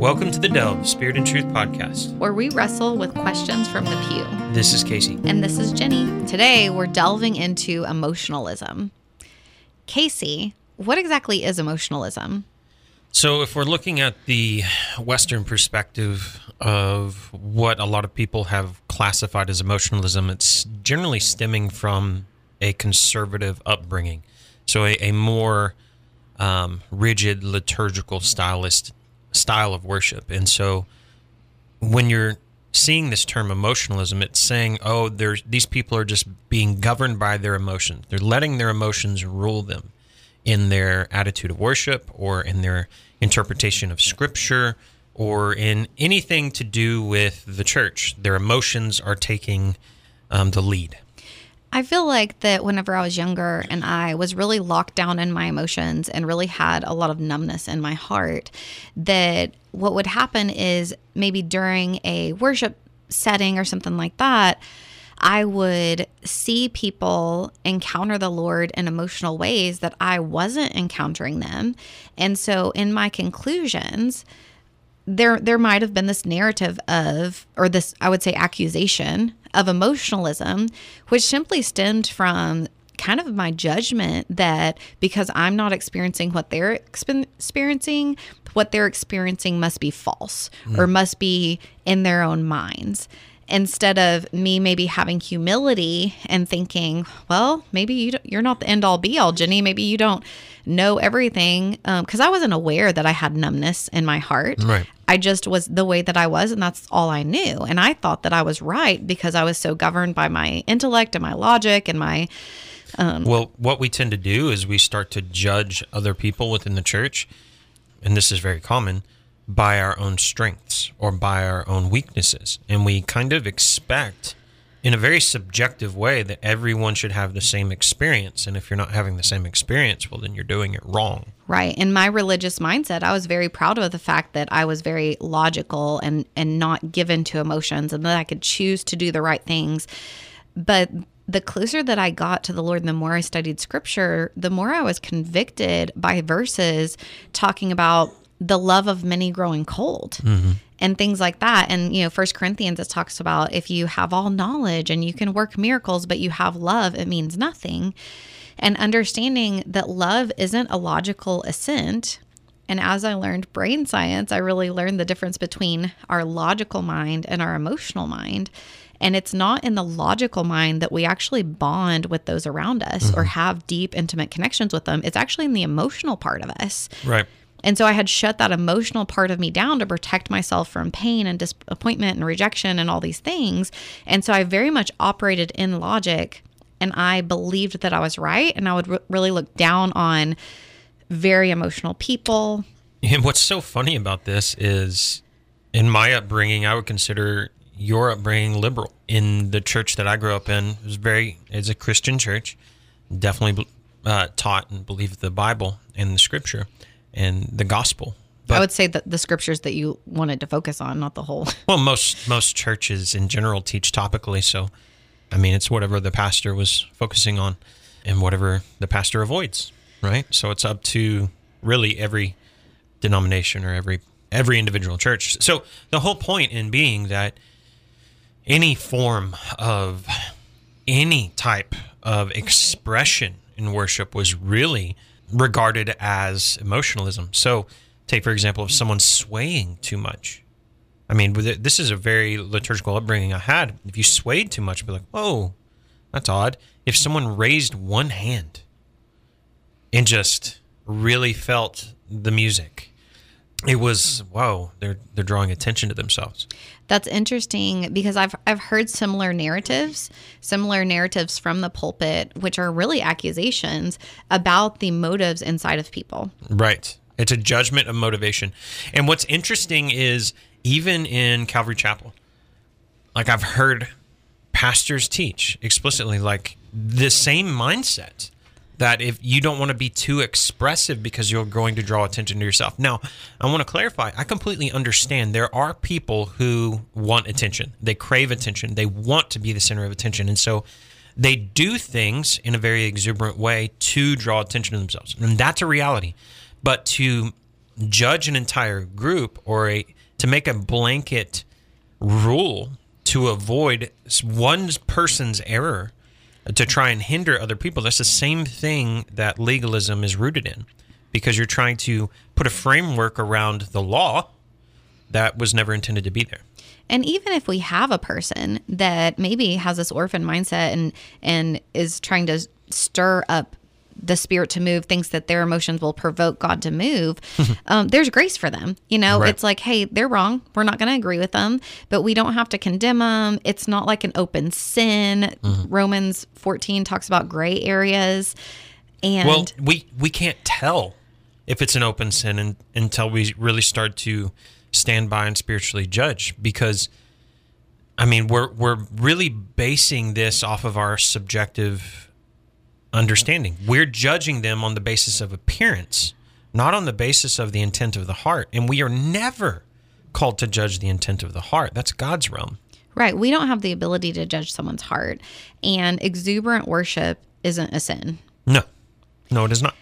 Welcome to the Delve Spirit and Truth podcast. where we wrestle with questions from the pew. This is Casey. And this is Jenny. Today, we're delving into emotionalism. Casey, what exactly is emotionalism? So, if we're looking at the Western perspective of what a lot of people have classified as emotionalism, it's generally stemming from a conservative upbringing. So, a, a more um, rigid liturgical stylist style of worship. And so, when you're seeing this term emotionalism, it's saying, oh, there's these people are just being governed by their emotions. They're letting their emotions rule them in their attitude of worship or in their interpretation of scripture or in anything to do with the church. Their emotions are taking um, the lead. I feel like that whenever I was younger and I was really locked down in my emotions and really had a lot of numbness in my heart, that what would happen is maybe during a worship setting or something like that, I would see people encounter the Lord in emotional ways that I wasn't encountering them. And so in my conclusions, there there might have been this narrative of or this I would say accusation of emotionalism which simply stemmed from kind of my judgment that because I'm not experiencing what they're experiencing what they're experiencing must be false or hmm. must be in their own minds instead of me maybe having humility and thinking, well, maybe you don't- you're not the end all be all, Jenny. Maybe you don't know everything um, because I wasn't aware that I had numbness in my heart. Right. I just was the way that I was, and that's all I knew. And I thought that I was right because I was so governed by my intellect and my logic and my um, Well, what we tend to do is we start to judge other people within the church, and this is very common, by our own strengths or by our own weaknesses. And we kind of expect, in a very subjective way, that everyone should have the same experience. And if you're not having the same experience, well, then you're doing it wrong. Right. In my religious mindset, I was very proud of the fact that I was very logical and and not given to emotions and that I could choose to do the right things. But the closer that I got to the Lord and the more I studied scripture, the more I was convicted by verses talking about the love of many growing cold mm-hmm. and things like that. And, you know, First Corinthians, it talks about if you have all knowledge and you can work miracles, but you have love, it means nothing. And understanding that love isn't a logical assent. And as I learned brain science, I really learned the difference between our logical mind and our emotional mind. And it's not in the logical mind that we actually bond with those around us or mm-hmm. have deep, intimate connections with them. It's actually in the emotional part of us. Right. And so I had shut that emotional part of me down to protect myself from pain and disappointment and rejection and all these things. And so I very much operated in logic and I believed that I was right. And I would re- really look down on very emotional people. And what's so funny about this is, in my upbringing, I would consider your upbringing liberal. In the church that I grew up in, it was very, it's a Christian church, definitely uh, taught and believed the Bible and the Scripture and the gospel. But I would say that the scriptures that you wanted to focus on, not the whole. well, most most churches in general teach topically, so I mean, it's whatever the pastor was focusing on, and whatever the pastor avoids, right? So it's up to really every denomination or every every individual church. So the whole point in being that any form of any type of expression in worship was really regarded as emotionalism. So take for example if someone's swaying too much. I mean, this is a very liturgical upbringing I had. If you swayed too much, be like, "Whoa, that's odd." If someone raised one hand and just really felt the music, it was whoa. They're they're drawing attention to themselves. That's interesting because I've I've heard similar narratives, similar narratives from the pulpit, which are really accusations about the motives inside of people. Right. It's a judgment of motivation. And what's interesting is even in Calvary Chapel, like I've heard pastors teach explicitly like the same mindset that if you don't want to be too expressive because you're going to draw attention to yourself. Now, I want to clarify, I completely understand there are people who want attention. They crave attention. They want to be the center of attention. And so they do things in a very exuberant way to draw attention to themselves. And that's a reality. But to judge an entire group or a to make a blanket rule to avoid one person's error to try and hinder other people. That's the same thing that legalism is rooted in because you're trying to put a framework around the law that was never intended to be there. And even if we have a person that maybe has this orphan mindset and and is trying to stir up the spirit to move, thinks that their emotions will provoke God to move, um, there's grace for them. You know, Right. it's like, hey, they're wrong. We're not going to agree with them, but we don't have to condemn them. It's not like an open sin. Romans 14 talks about gray areas. And Well, we we can't tell if it's an open sin un until we really start to stand by and spiritually judge because I mean, we're we're really basing this off of our subjective understanding. We're judging them on the basis of appearance, not on the basis of the intent of the heart, and we are never called to judge the intent of the heart. That's God's realm. Right. We don't have the ability to judge someone's heart. And exuberant worship isn't a sin. No. No, it is not.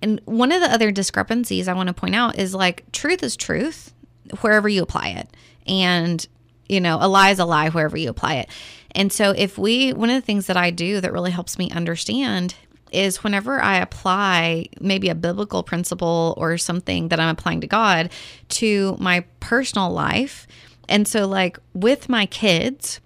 And one of the other discrepancies I want to point out is like truth is truth wherever you apply it. And, you know, a lie is a lie wherever you apply it. And so if we, one of the things that I do that really helps me understand is whenever I apply maybe a biblical principle or something that I'm applying to God to my personal life. And so, like with my kids,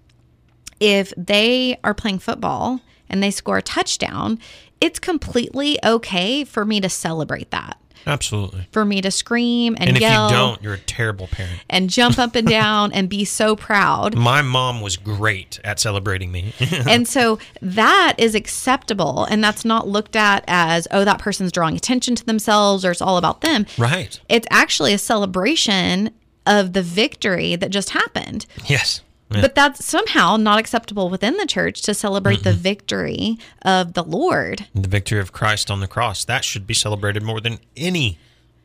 if they are playing football and they score a touchdown, it's completely okay for me to celebrate that. Absolutely. For me to scream and, And if yell you don't, you're a terrible parent. and jump up and down and be so proud. My mom was great at celebrating me. and so that is acceptable and that's not looked at as oh that person's drawing attention to themselves or it's all about them. right. It's actually a celebration of the victory that just happened. Yes. Yeah. But that's somehow not acceptable within the church to celebrate the mm-hmm. victory of the Lord. the victory of Christ on the cross. That should be celebrated more than any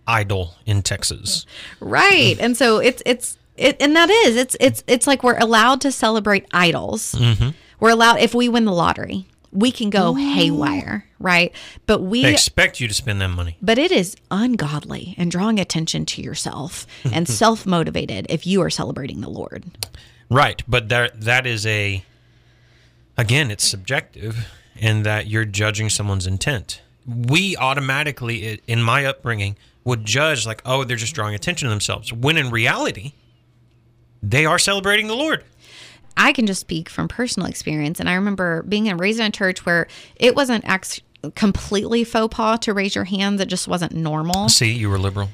idol in Texas. Right. And so it's it's it and that is it's it's it's like we're allowed to celebrate idols. Mm-hmm. We're allowed if we win the lottery, we can go haywire, right? But we They expect you to spend that money. but it is ungodly and drawing attention to yourself and self-motivated if you are celebrating the Lord. Right, but that that is a again, it's subjective in that you're judging someone's intent. We automatically in my upbringing would judge like, "Oh, they're just drawing attention to themselves." When in reality, they are celebrating the Lord. I can just speak from personal experience. And I remember being raised in a church where it wasn't ex- completely faux pas to raise your hands. It just wasn't normal. See, you were liberal.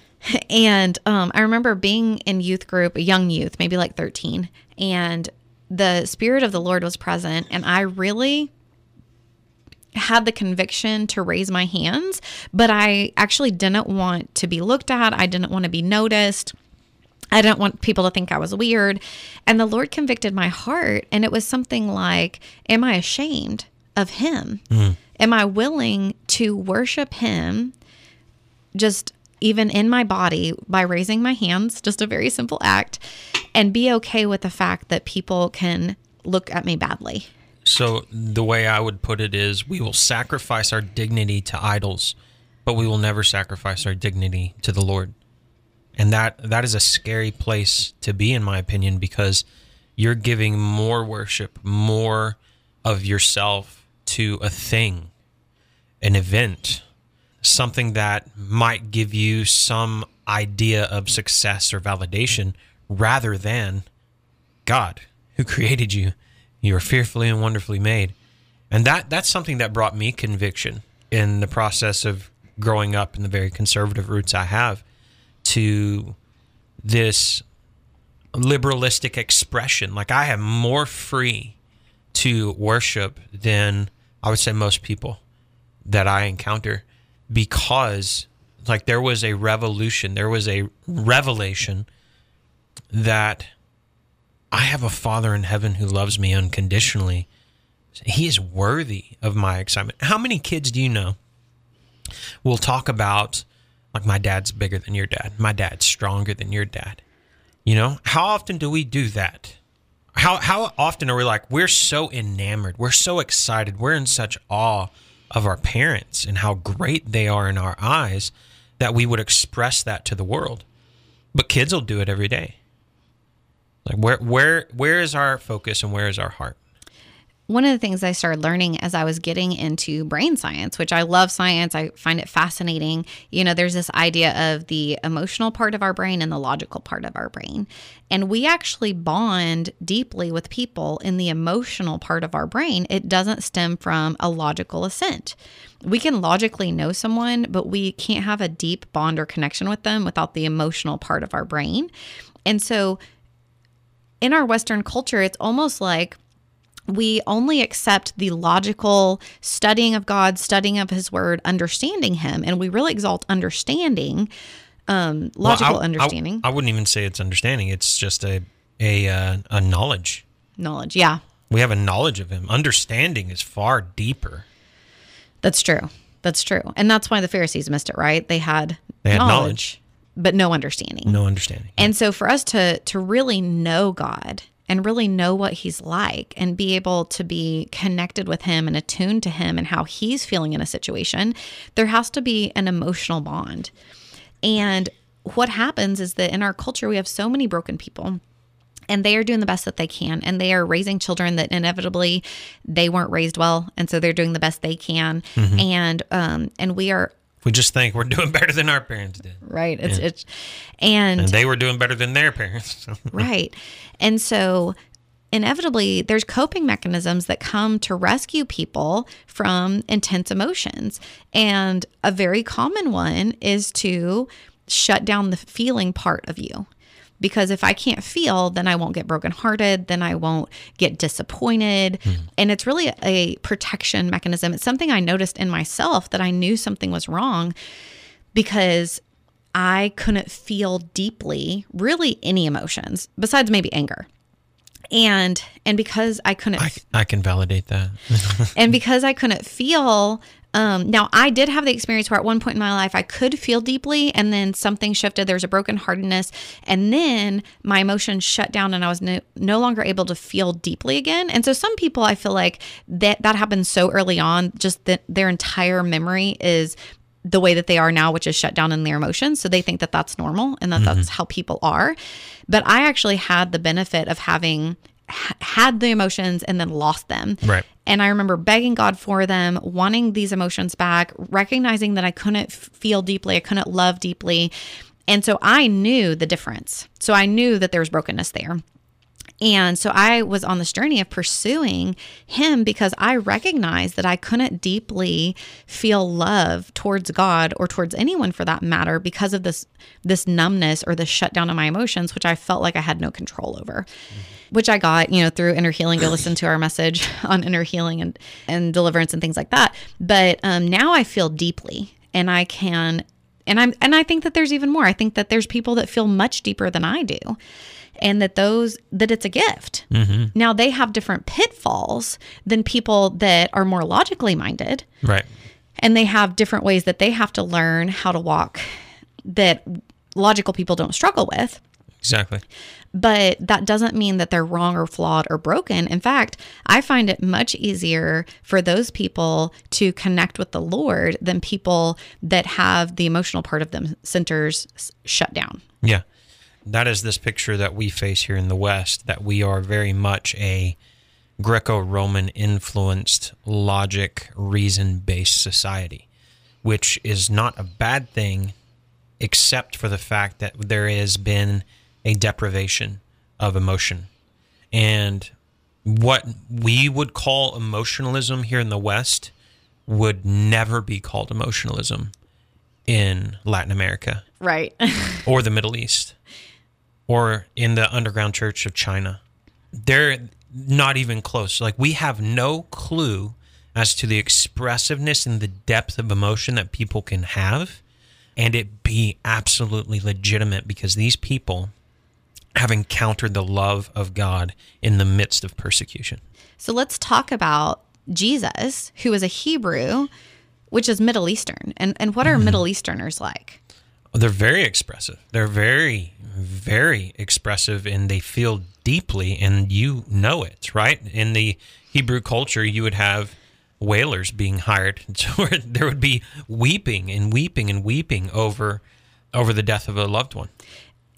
And um, I remember being in youth group, a young youth, maybe like 13, and the Spirit of the Lord was present. And I really had the conviction to raise my hands, but I actually didn't want to be looked at. I didn't want to be noticed. I didn't want people to think I was weird. And the Lord convicted my heart. And it was something like, Am I ashamed of Him? Am I willing to worship Him just even in my body by raising my hands? Just a very simple act. And be okay with the fact that people can look at me badly. So the way I would put it is we will sacrifice our dignity to idols, but we will never sacrifice our dignity to the Lord. And that that is a scary place to be in my opinion because you're giving more worship, more of yourself to a thing, an event, something that might give you some idea of success or validation rather than God who created you. You are fearfully and wonderfully made. And that that's something that brought me conviction in the process of growing up in the very conservative roots I have to this liberalistic expression. Like I am more free to worship than I would say most people that I encounter because like there was a revolution, there was a revelation that I have a father in heaven who loves me unconditionally. He is worthy of my excitement. How many kids do you know will talk about like my dad's bigger than your dad, my dad's stronger than your dad? You know, how often do we do that? How how often are we like we're so enamored, we're so excited, we're in such awe of our parents and how great they are in our eyes that we would express that to the world. But kids will do it every day. Like where where where is our focus and where is our heart? One of the things I started learning as I was getting into brain science, which I love science, I find it fascinating. You know, there's this idea of the emotional part of our brain and the logical part of our brain. And we actually bond deeply with people in the emotional part of our brain. It doesn't stem from a logical assent. We can logically know someone, but we can't have a deep bond or connection with them without the emotional part of our brain. And so in our Western culture, it's almost like we only accept the logical studying of God, studying of His Word, understanding Him, and we really exalt understanding, um, logical Well, I- I- understanding, I, wouldn't even say it's understanding. It's just a a uh, a knowledge. knowledge. Yeah, We have a knowledge of him. Understanding is far deeper. that's true. That's true, and that's why the Pharisees missed it. Right? They had, They had knowledge. but no understanding. No understanding. And so for us to to really know God and really know what he's like and be able to be connected with him and attuned to him and how he's feeling in a situation, there has to be an emotional bond. And what happens is that in our culture we have so many broken people and they are doing the best that they can and they are raising children that inevitably they weren't raised well and so they're doing the best they can and um and we are we just think we're doing better than our parents did, right it's it's and and they were doing better than their parents. Right. And so inevitably there's coping mechanisms that come to rescue people from intense emotions. And a very common one is to shut down the feeling part of you. Because if I can't feel, then I won't get brokenhearted, then I won't get disappointed. Hmm. And it's really a protection mechanism. It's something I noticed in myself that I knew something was wrong because I couldn't feel deeply really any emotions besides maybe anger. And and because I couldn't I, I can validate that. and because I couldn't feel um, now I did have the experience where at one point in my life I could feel deeply and then something shifted there was a broken heartedness and then my emotions shut down and I was no, no longer able to feel deeply again and so some people I feel like that that happens so early on just that their entire memory is the way that they are now, which is shut down in their emotions. So they think that that's normal and that that's how people are. But I actually had the benefit of having had the emotions and then lost them. Right. And I remember begging God for them, wanting these emotions back, recognizing that I couldn't feel deeply, I couldn't love deeply. And so I knew the difference. So I knew that there was brokenness there. And so I was on this journey of pursuing him because I recognized that I couldn't deeply feel love towards God or towards anyone for that matter because of this this numbness or this shutdown of my emotions, which I felt like I had no control over. Mm-hmm. Which I got, you know, through inner healing. Go listen to our message on inner healing and, and deliverance and things like that. But um, now I feel deeply and I can and I'm and I think that there's even more. I think that there's people that feel much deeper than I do. And that those that it's a gift. Now they have different pitfalls than people that are more logically minded right. and they have different ways that they have to learn how to walk that logical people don't struggle with Exactly. But that doesn't mean that they're wrong or flawed or broken. In fact, I find it much easier for those people to connect with the Lord than people that have the emotional part of them centers shut down. Yeah. That is this picture that we face here in the West, that we are very much a Greco Roman influenced, logic, reason based society, which is not a bad thing, except for the fact that there has been a deprivation of emotion. And what we would call emotionalism here in the West would never be called emotionalism in Latin America Right. or the Middle East or in the underground church of China. They're not even close. Like we have no clue as to the expressiveness and the depth of emotion that people can have and it be absolutely legitimate because these people have encountered the love of God in the midst of persecution. so let's talk about Jesus, who is a Hebrew, which is Middle Eastern. And, and what are mm. Middle Easterners like? They're very expressive. They're very, very expressive and they feel deeply, and you know it, right? In the Hebrew culture, you would have wailers being hired where there would be weeping and weeping and weeping over over the death of a loved one.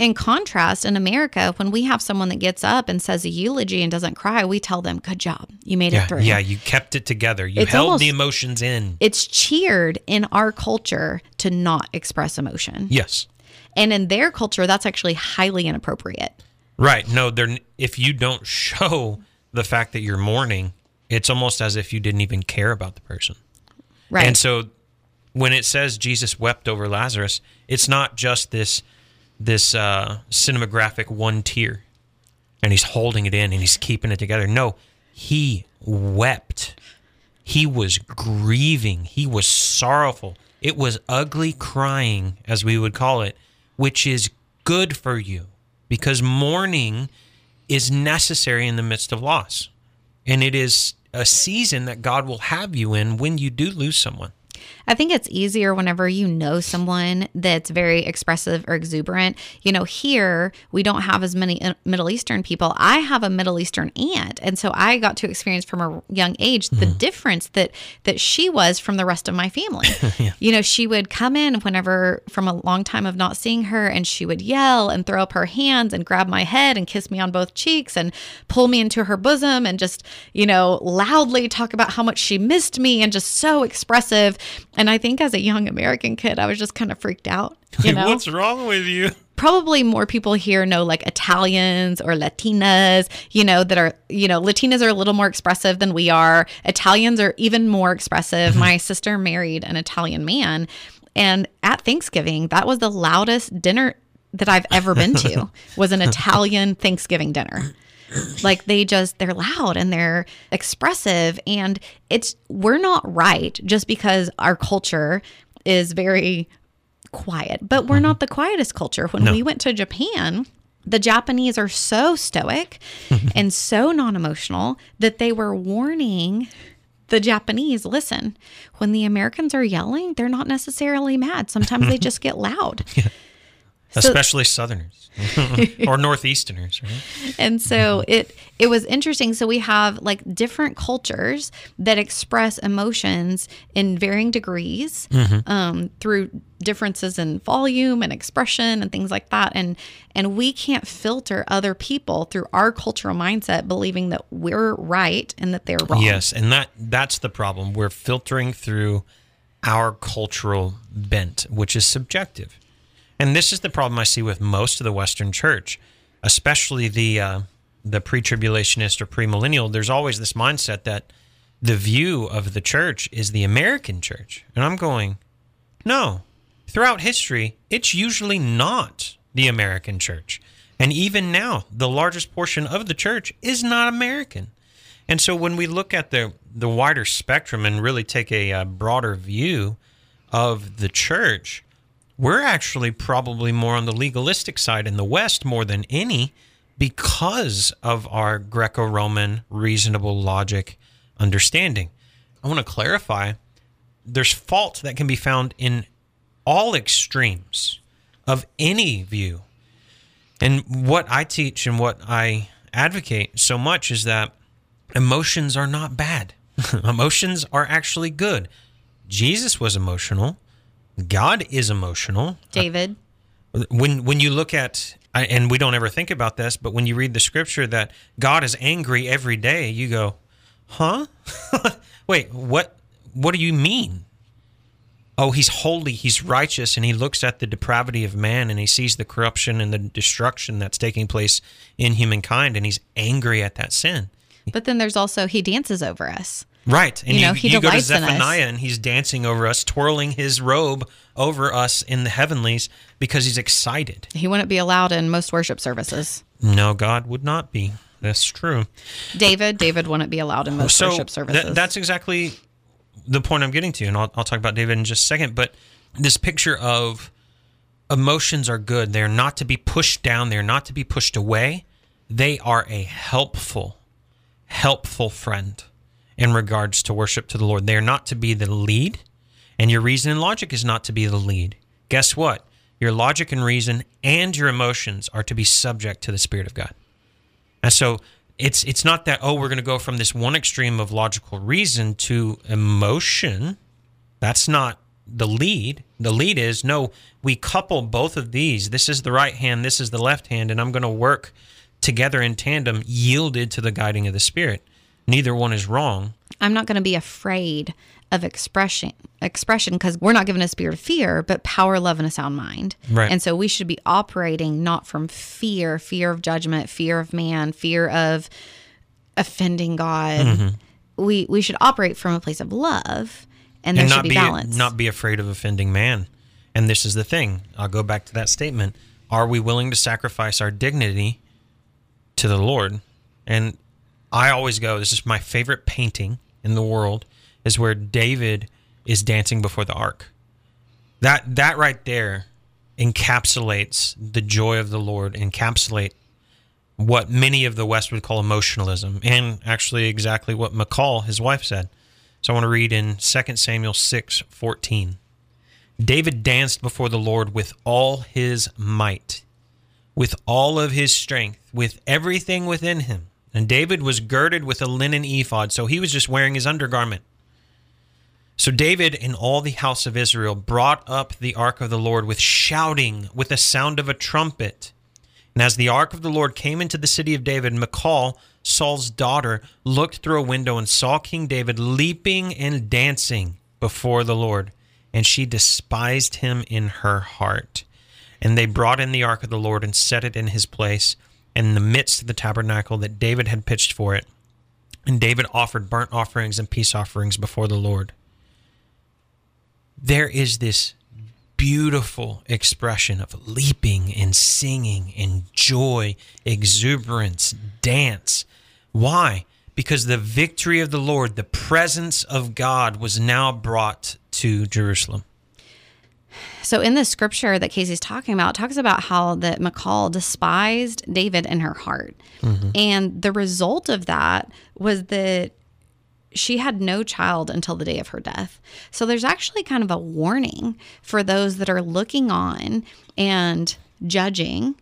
In contrast, in America, when we have someone that gets up and says a eulogy and doesn't cry, we tell them, "Good job, you made Yeah, it through." yeah, you kept it together. You It's held almost- the emotions in. It's cheered in our culture to not express emotion. Yes. And in their culture, that's actually highly inappropriate. Right. No, they're if you don't show the fact that you're mourning, it's almost as if you didn't even care about the person. Right. And so when it says Jesus wept over Lazarus, it's not just this this uh, cinematographic one tear and he's holding it in and he's keeping it together. No, he wept. He was grieving. He was sorrowful. It was ugly crying, as we would call it, which is good for you because mourning is necessary in the midst of loss. And it is a season that God will have you in when you do lose someone. I think it's easier whenever you know someone that's very expressive or exuberant. You know, here we don't have as many uh, Middle Eastern people. I have a Middle Eastern aunt, and so I got to experience from a young age the difference that that she was from the rest of my family. You know, she would come in whenever from a long time of not seeing her, and she would yell and throw up her hands and grab my head and kiss me on both cheeks and pull me into her bosom and just you know loudly talk about how much she missed me and just so expressive. And I think as a young American kid, I was just kind of freaked out. You know, What's wrong with you? probably more people here know like Italians or Latinas, you know, that are, you know, Latinas are a little more expressive than we are. Italians are even more expressive. Mm-hmm. My sister married an Italian man. And at Thanksgiving, that was the loudest dinner that I've ever been to was an Italian Thanksgiving dinner like they just they're loud and they're expressive. And it's we're not right just because our culture is very quiet. But we're not the quietest culture. When we went to japan the japanese are so stoic and so non-emotional that they were warning the Japanese, listen, when the Americans are yelling, they're not necessarily mad. Sometimes they just get loud. Especially Southerners or Northeasterners, right? and so it it was interesting so we have like different cultures that express emotions in varying degrees um, through differences in volume and expression and things like that and and we can't filter other people through our cultural mindset believing that we're right and that they're wrong Yes, and that that's the problem. We're filtering through our cultural bent, which is subjective. And this is the problem I see with most of the Western church, especially the uh, the pre-tribulationist or pre-millennial. There's always this mindset that the view of the church is the American church, and I'm going, no. Throughout history, it's usually not the American church. And even now, the largest portion of the church is not American. And so when we look at the, the wider spectrum and really take a, uh broader view of the church, we're actually probably more on the legalistic side in the West more than any because of our Greco Roman reasonable logic understanding. I want to clarify there's fault that can be found in all extremes of any view. And what I teach and what I advocate so much is that emotions are not bad. emotions are actually good. Jesus was emotional. God is emotional. david When when you look at and we don't ever think about this, but when you read the scripture that God is angry every day, you go, "Huh? Wait, what what do you mean?" Oh, he's holy, he's righteous, and he looks at the depravity of man and he sees the corruption and the destruction that's taking place in humankind and he's angry at that sin. but then there's also he dances over us Right. And You you, know, he you go to. Zephaniah and he's dancing over us, twirling his robe over us in the heavenlies because he's excited. he wouldn't be allowed in most worship services No, God would not be. That's true. david david wouldn't be allowed in most so worship services tha- that's exactly the point I'm getting to, and I'll, I'll talk about David in just a second. But this picture of emotions are good; they're not to be pushed down; they're not to be pushed away. They are a helpful, helpful friend in regards to worship to the Lord. They are not to be the lead, and your reason and logic is not to be the lead. Guess what? Your logic and reason and your emotions are to be subject to the Spirit of God. And so it's it's not that oh we're going to go from this one extreme of logical reason to emotion. That's not the lead. The lead is no, we couple both of these. This is the right hand, this is the left hand, and I'm going to work together in tandem, yielded to the guiding of the Spirit. Neither one is wrong. I'm not going to be afraid of expression expression because we're not given a spirit of fear but power love and a sound mind Right. and so we should be operating not from fear fear of judgment fear of man fear of offending god Mm-hmm. we we should operate from a place of love and there and should be, be balance not be afraid of offending man. And this is the thing. I'll go back to that statement. Are we willing to sacrifice our dignity to the Lord? And I always go, this is my favorite painting in the world is where David is dancing before the ark. That that right there encapsulates the joy of the Lord, encapsulate what many of the West would call emotionalism, and actually exactly what Michal, his wife, said. So I want to read in 2 Samuel 6 14. David danced before the Lord with all his might, with all of his strength, with everything within him. And David was girded with a linen ephod, so he was just wearing his undergarment. So David and all the house of Israel brought up the ark of the Lord with shouting, with the sound of a trumpet. And as the ark of the Lord came into the city of David, Michal, Saul's daughter, looked through a window and saw King David leaping and dancing before the Lord. And she despised him in her heart. And they brought in the ark of the Lord and set it in his place in the midst of the tabernacle that David had pitched for it. And David offered burnt offerings and peace offerings before the Lord. There is this beautiful expression of leaping and singing and joy, exuberance, dance. Why? Because the victory of the Lord, the presence of God, was now brought to Jerusalem. So in the scripture that Casey's talking about, it talks about how that Michal despised David in her heart. Mm-hmm. And the result of that was that she had no child until the day of her death. So there's actually kind of a warning for those that are looking on and judging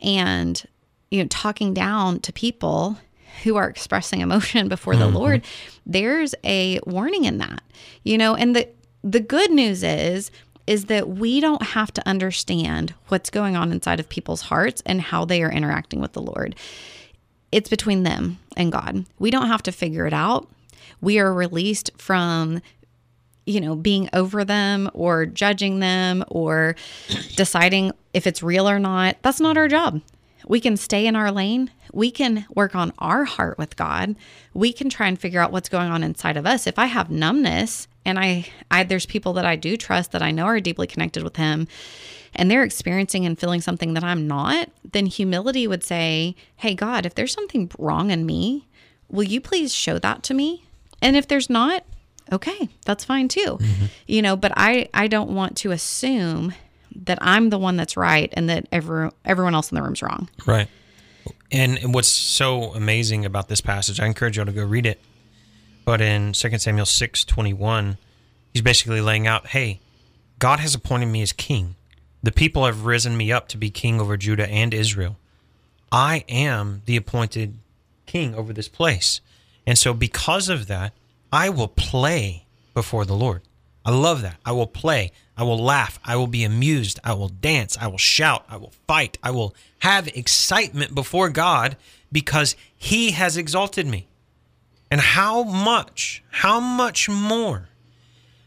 and you know talking down to people who are expressing emotion before the mm-hmm. Lord. There's a warning in that. You know, and the the good news is is that we don't have to understand what's going on inside of people's hearts and how they are interacting with the Lord. It's between them and God. We don't have to figure it out. We are released from you know, being over them or judging them or deciding if it's real or not. That's not our job. We can stay in our lane. We can work on our heart with God. We can try and figure out what's going on inside of us. If I have numbness and I, I there's people that I do trust that I know are deeply connected with him and they're experiencing and feeling something that I'm not, then humility would say, "Hey God, if there's something wrong in me, will you please show that to me?" And if there's not, okay, that's fine too. Mm-hmm. You know, but I I don't want to assume that I'm the one that's right and that every, everyone else in the room's wrong. Right. And and what's so amazing about this passage, I encourage you all to go read it. But in 2 Samuel 6 21, he's basically laying out, hey, God has appointed me as king. The people have risen me up to be king over Judah and Israel. I am the appointed king over this place. And so, because of that, I will play before the Lord. I love that. I will play. I will laugh. I will be amused. I will dance. I will shout. I will fight. I will have excitement before God because He has exalted me. And how much, how much more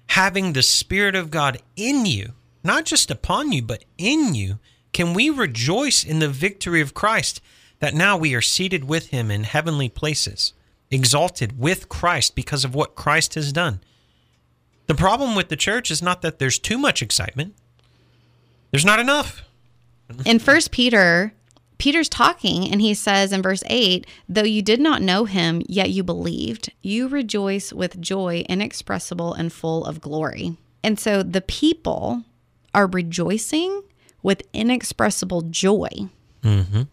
having the Spirit of God in you, not just upon you, but in you, can we rejoice in the victory of Christ that now we are seated with Him in heavenly places, exalted with Christ because of what Christ has done? The problem with the church is not that there's too much excitement, there's not enough. In First Peter, Peter's talking and he says in verse 8, though you did not know him, yet you believed, you rejoice with joy inexpressible and full of glory. And so the people are rejoicing with inexpressible joy. Mm-hmm.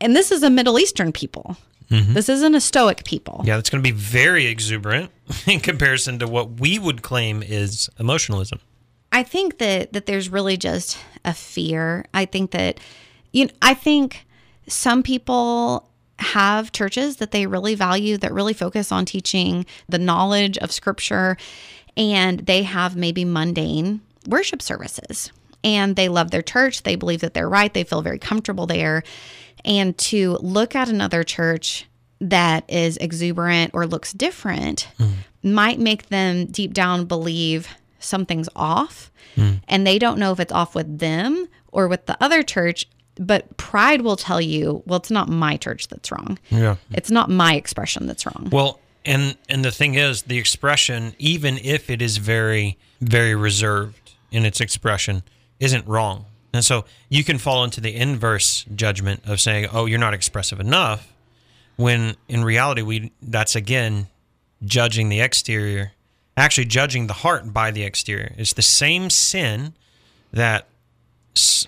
And this is a Middle Eastern people. Mm-hmm. This isn't a Stoic people. Yeah, that's going to be very exuberant in comparison to what we would claim is emotionalism. I think that that there's really just a fear. I think that you know, I think some people have churches that they really value that really focus on teaching the knowledge of scripture and they have maybe mundane worship services. And they love their church they believe that they're right they feel very comfortable there. And to look at another church that is exuberant or looks different hmm. might make them deep down believe something's off. Hmm. And they don't know if it's off with them or with the other church but pride will tell you well it's not my church that's wrong Yeah. it's not my expression that's wrong Well, and and the thing is, the expression, even if it is very very reserved in its expression, isn't wrong. And so you can fall into the inverse judgment of saying, "Oh, you're not expressive enough," when in reality, we that's again judging the exterior, actually judging the heart by the exterior. It's the same sin that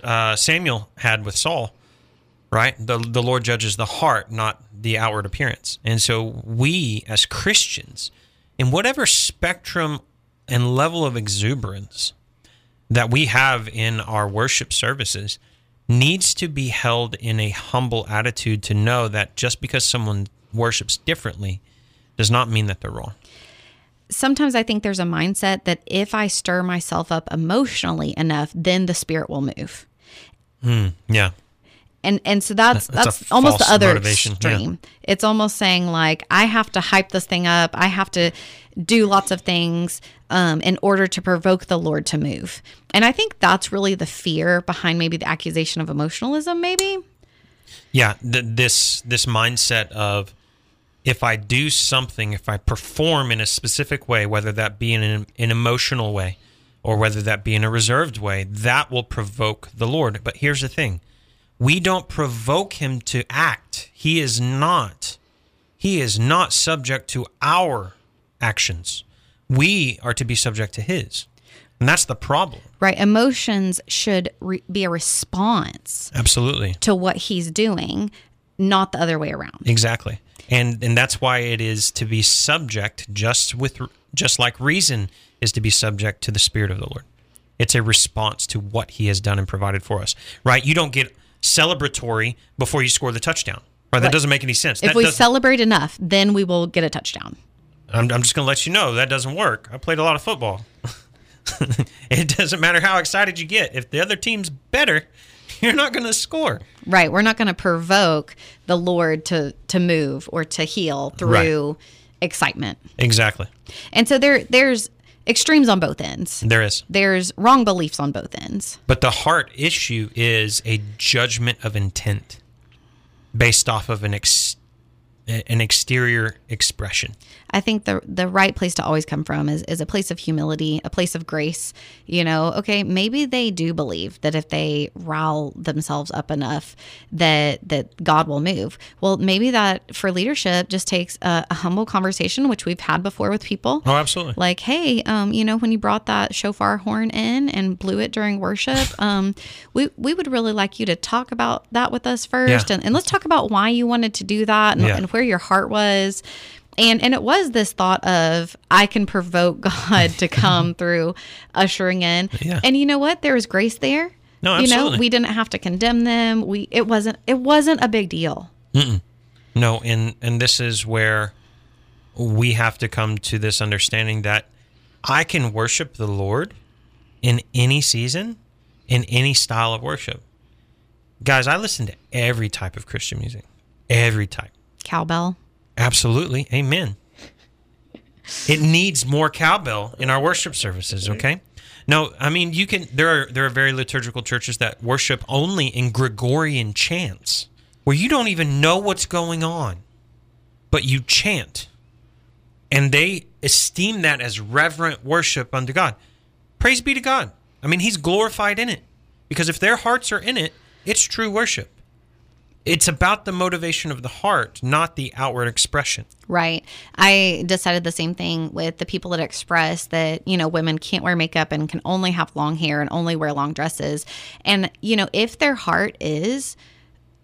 uh, Samuel had with Saul right? The the Lord judges the heart, not the outward appearance. And so we as Christians, in whatever spectrum and level of exuberance that we have in our worship services, needs to be held in a humble attitude to know that just because someone worships differently does not mean that they're wrong. Sometimes I think there's a mindset that if I stir myself up emotionally enough, then the spirit will move. Yeah. And and so that's That's that's, almost the other motivation, yeah. It's almost saying like I have to hype this thing up. I have to do lots of things um, in order to provoke the Lord to move. And I think that's really the fear behind maybe the accusation of emotionalism. Maybe Yeah, th- this this mindset of if I do something, if I perform in a specific way, whether that be in an, an emotional way or whether that be in a reserved way, that will provoke the Lord. But here's the thing: we don't provoke Him to act. He is not. He is not subject to our actions. We are to be subject to His, and that's the problem. right? Emotions should re- be a response Absolutely. to what He's doing, not the other way around. Exactly. And and that's why it is to be subject just with just like reason is to be subject to the spirit of the Lord. It's a response to what he has done and provided for us. Right? You don't get celebratory before you score the touchdown. Right? That Right. doesn't make any sense. If That we doesn't- celebrate enough, then we will get a touchdown. I'm, I'm just going to let you know that doesn't work. I played a lot of football. it doesn't matter how excited you get. If the other team's better, you're not going to score. Right. We're not going to provoke the Lord to to move or to heal through excitement. Exactly. And so there there's extremes on both ends. There is. There's wrong beliefs on both ends. But the heart issue is a judgment of intent based off of an ex- an exterior expression. I think the the right place to always come from is, is a place of humility, a place of grace. You know, okay, maybe they do believe that if they rile themselves up enough that that God will move. Well, maybe that for leadership just takes a, a humble conversation, which we've had before with people. Oh, absolutely. Like, hey, um, you know, when you brought that shofar horn in and blew it during worship, um, we we would really like you to talk about that with us first, Yeah. and, and let's talk about why you wanted to do that and, Yeah. and where your heart was. And and it was this thought of I can provoke God to come through ushering in. Yeah. And you know what? There was grace there. No, You know, absolutely. we didn't have to condemn them. We it wasn't it wasn't a big deal. No, and and this is where we have to come to this understanding that I can worship the Lord in any season, in any style of worship. Guys, I listen to every type of Christian music. Every type. Cowbell. Absolutely. Amen. It needs more cowbell in our worship services, okay? No, I mean you can there are there are very liturgical churches that worship only in Gregorian chants where you don't even know what's going on, but you chant. And they esteem that as reverent worship unto God. Praise be to God. I mean, he's glorified in it. Because if their hearts are in it, it's true worship. It's about the motivation of the heart, not the outward expression. Right. I decided the same thing with the people that express that, you know, women can't wear makeup and can only have long hair and only wear long dresses. And, you know, if their heart is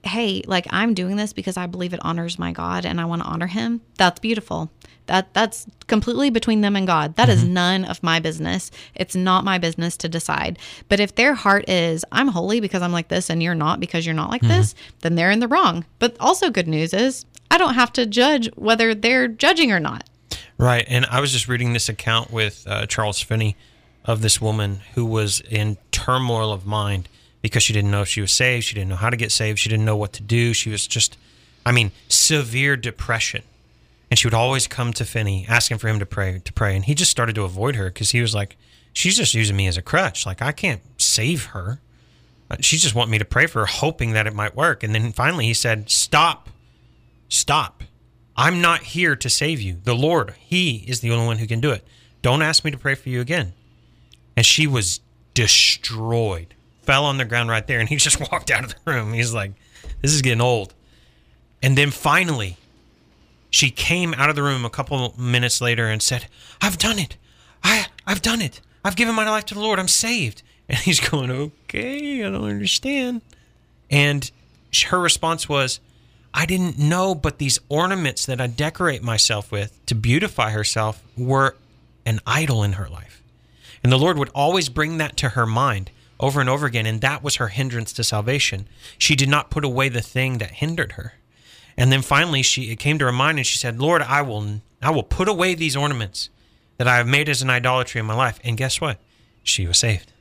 hey, like I'm doing this because I believe it honors my God and I want to honor him, that's beautiful. That that's completely between them and God. That is none of my business. It's not my business to decide. But if their heart is I'm holy because I'm like this and you're not because you're not like this, then they're in the wrong. But also good news is I don't have to judge whether they're judging or not. Right. And I was just reading this account with uh, Charles Finney of this woman who was in turmoil of mind because she didn't know if she was saved. She didn't know how to get saved. She didn't know what to do. She was just, I mean, severe depression. And she would always come to Finney asking for him to pray, to pray. And he just started to avoid her because he was like, she's just using me as a crutch. Like, I can't save her. Uh, She just want me to pray for her, hoping that it might work. And then finally he said, Stop. Stop. I'm not here to save you. The Lord, He is the only one who can do it. Don't ask me to pray for you again. And she was destroyed, fell on the ground right there. And he just walked out of the room. He's like, This is getting old. And then finally, she came out of the room a couple minutes later and said, I've done it. I, I've done it. I've given my life to the Lord. I'm saved. And he's going, Okay, I don't understand. And her response was, I didn't know, but these ornaments that I decorate myself with to beautify herself were an idol in her life. And the Lord would always bring that to her mind over and over again. And that was her hindrance to salvation. She did not put away the thing that hindered her. And then finally she it came to her mind and she said, Lord, I will I will put away these ornaments that I have made as an idolatry in my life. And guess what? She was saved.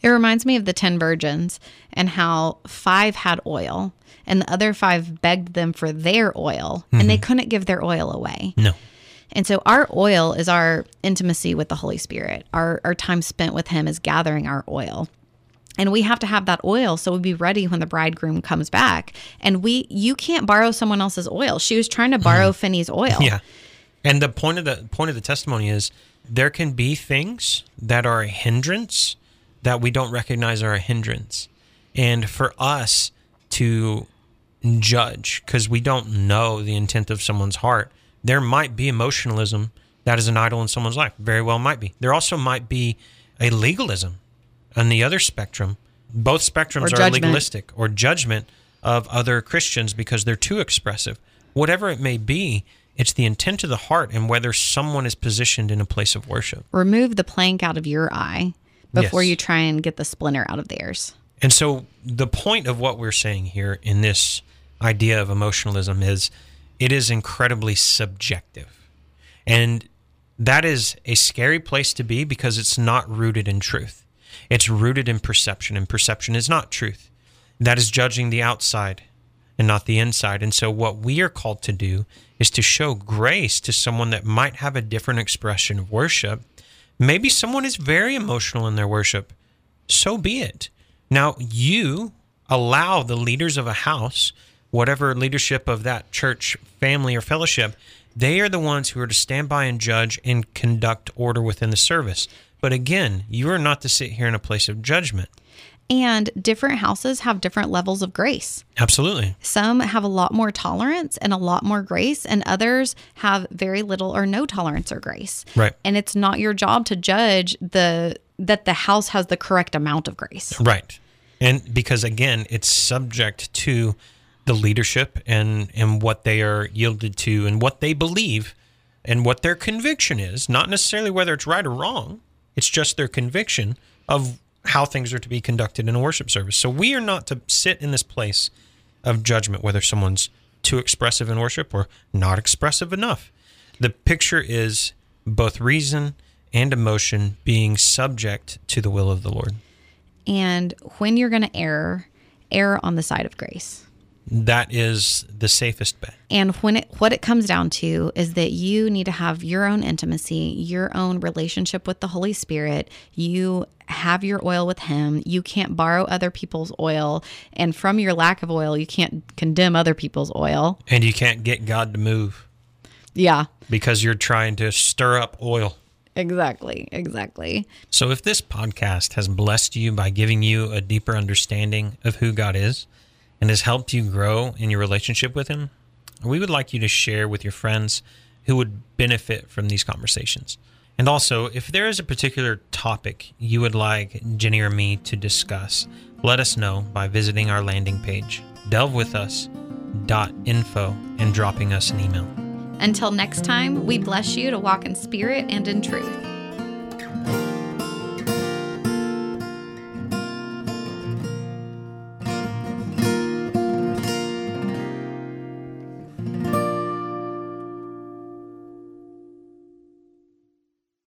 It reminds me of the 10 virgins and how five had oil and the other five begged them for their oil and they mm-hmm. couldn't give their oil away. No. And so our oil is our intimacy with the Holy Spirit. Our our time spent with him is gathering our oil. And we have to have that oil so we'll be ready when the bridegroom comes back. And we you can't borrow someone else's oil. She was trying to borrow hmm. Finney's oil. Yeah. And the point of the point of the testimony is there can be things that are a hindrance that we don't recognize are a hindrance. And for us to judge because we don't know the intent of someone's heart, there might be emotionalism that is an idol in someone's life. Very well might be. There also might be a legalism on the other spectrum. Both spectrums are legalistic or judgment of other Christians because they're too expressive. Whatever it may be, it's the intent of the heart and whether someone is positioned in a place of worship. Remove the plank out of your eye before Yes. you try and get the splinter out of theirs. And so the point of what we're saying here in this idea of emotionalism is it is incredibly subjective. And that is a scary place to be because it's not rooted in truth. It's rooted in perception, and perception is not truth. That is judging the outside and not the inside. And so, what we are called to do is to show grace to someone that might have a different expression of worship. Maybe someone is very emotional in their worship. So be it. Now, you allow the leaders of a house, whatever leadership of that church, family, or fellowship, they are the ones who are to stand by and judge and conduct order within the service. But again, you are not to sit here in a place of judgment. And different houses have different levels of grace. Absolutely. Some have a lot more tolerance and a lot more grace, and others have very little or no tolerance or grace. Right. And it's not your job to judge the that the house has the correct amount of grace. Right. And because again, it's subject to the leadership and and what they are yielded to and what they believe and what their conviction is, not necessarily whether it's right or wrong. It's just their conviction of how things are to be conducted in a worship service. So we are not to sit in this place of judgment whether someone's too expressive in worship or not expressive enough. The picture is both reason and emotion being subject to the will of the Lord. And when you're going to err, err on the side of grace. That is the safest bet. And when it what it comes down to is that you need to have your own intimacy, your own relationship with the Holy Spirit. You have your oil with him. You can't borrow other people's oil, and from your lack of oil, you can't condemn other people's oil. And you can't get God to move Yeah. because you're trying to stir up oil. Exactly. Exactly. So if this podcast has blessed you by giving you a deeper understanding of who God is and has helped you grow in your relationship with him, we would like you to share with your friends who would benefit from these conversations. And also, if there is a particular topic you would like Jenny or me to discuss, let us know by visiting our landing page, delvewithus.info and dropping us an email. Until next time, we bless you to walk in spirit and in truth.